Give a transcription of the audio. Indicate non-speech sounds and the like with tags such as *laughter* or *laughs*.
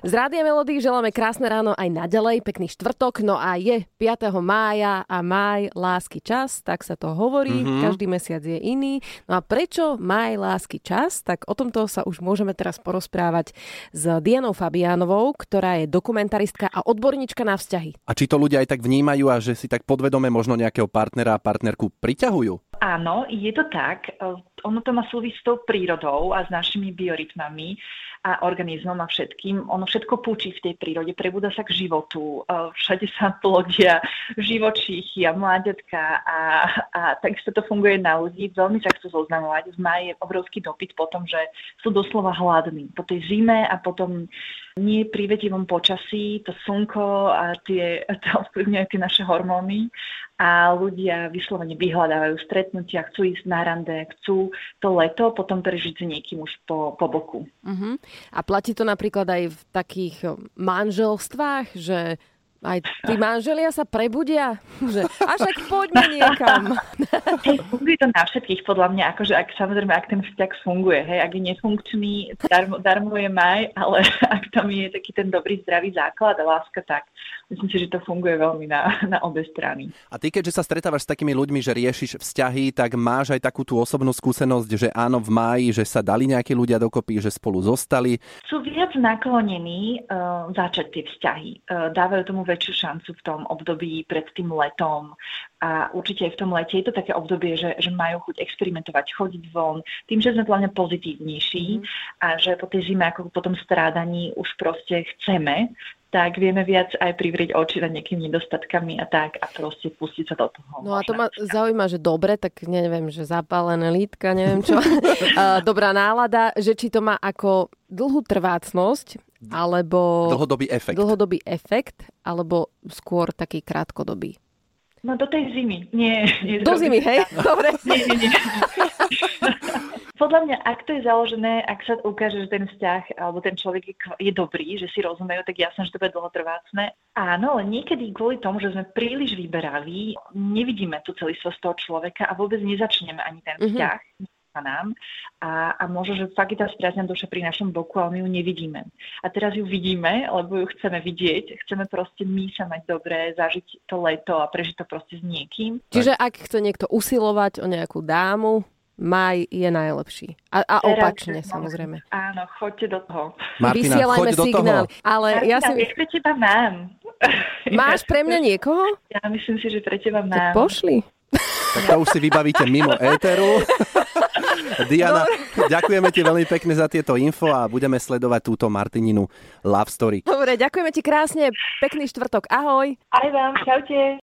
Z Rádia Melody želáme krásne ráno aj naďalej, pekný štvrtok, no a je 5. mája a máj lásky čas, tak sa to hovorí, mm-hmm. každý mesiac je iný. No a prečo máj lásky čas? Tak o tomto sa už môžeme teraz porozprávať s Dianou Fabiánovou, ktorá je dokumentaristka a odborníčka na vzťahy. A či to ľudia aj tak vnímajú a že si tak podvedome možno nejakého partnera a partnerku priťahujú? Áno, je to tak. Ono to má súvisť s tou prírodou a s našimi biorytmami a organizmom a všetkým. Ono všetko púči v tej prírode, prebúda sa k životu, e, všade sa *laughs* plodia živočíchy a mláďatka a, a takisto to funguje na ľudí. Veľmi sa chcú zoznamovať. V maji je obrovský dopyt po tom, že sú doslova hladní. Po tej zime a potom nie prívetivom počasí, to slnko a tie, *laughs* to ovplyvňujú tie naše hormóny a ľudia vyslovene vyhľadávajú stretnutia, chcú ísť na rande, chcú to leto potom prežiť s niekým už po, po boku. Uh-huh. A platí to napríklad aj v takých manželstvách, že aj tí manželia sa prebudia, že a však poďme niekam. Hej, funguje to na všetkých, podľa mňa, akože ak, samozrejme, ak ten vzťah funguje, hej, ak je nefunkčný, darmo, darmo je maj, ale *laughs* ak tam je taký ten dobrý, zdravý základ a láska, tak myslím si, že to funguje veľmi na, na obe strany. A ty, keďže sa stretávaš s takými ľuďmi, že riešiš vzťahy, tak máš aj takú tú osobnú skúsenosť, že áno, v máji, že sa dali nejakí ľudia dokopy, že spolu zostali. Sú viac naklonení uh, začať tie vzťahy. Uh, dávajú tomu väčšiu šancu v tom období pred tým letom. A určite aj v tom lete je to také obdobie, že, že majú chuť experimentovať, chodiť von, tým, že sme hlavne pozitívnejší mm. a že po tej zime, ako po tom strádaní už proste chceme, tak vieme viac aj privrieť oči nad nejakými nedostatkami a tak a proste pustiť sa do toho. No a to ma zaujíma, že dobre, tak neviem, že zapálené lítka, neviem čo, *laughs* dobrá nálada, že či to má ako dlhú trvácnosť, alebo... Dlhodobý efekt. Dlhodobý efekt, alebo skôr taký krátkodobý. No do tej zimy. Nie. nie do zimy, hej? *laughs* Dobre. Nie, nie, nie. *laughs* Podľa mňa, ak to je založené, ak sa ukáže, že ten vzťah alebo ten človek je, dobrý, že si rozumejú, tak jasné, že to bude dlhotrvácne. Áno, ale niekedy kvôli tomu, že sme príliš vyberaví, nevidíme tú celistvosť toho človeka a vôbec nezačneme ani ten mhm. vzťah. Mm-hmm sa nám a, a možno, že fakt je tá spriazná duša pri našom boku, ale my ju nevidíme. A teraz ju vidíme, lebo ju chceme vidieť, chceme proste my sa mať dobré, zažiť to leto a prežiť to proste s niekým. Čiže ak chce niekto usilovať o nejakú dámu, maj je najlepší. A, a opačne, Teraz, samozrejme. Áno, choďte do toho. Martina, Vysielajme do signály. Toho. Ale Martina, ja si... pre teba mám. *laughs* Máš pre mňa niekoho? Ja myslím si, že pre teba mám. Tak pošli. Tak to už si vybavíte mimo éteru. *laughs* Diana, Dobre. ďakujeme ti veľmi pekne za tieto info a budeme sledovať túto Martininu Love Story. Dobre, ďakujeme ti krásne. Pekný štvrtok. Ahoj. Aj vám. Čaute.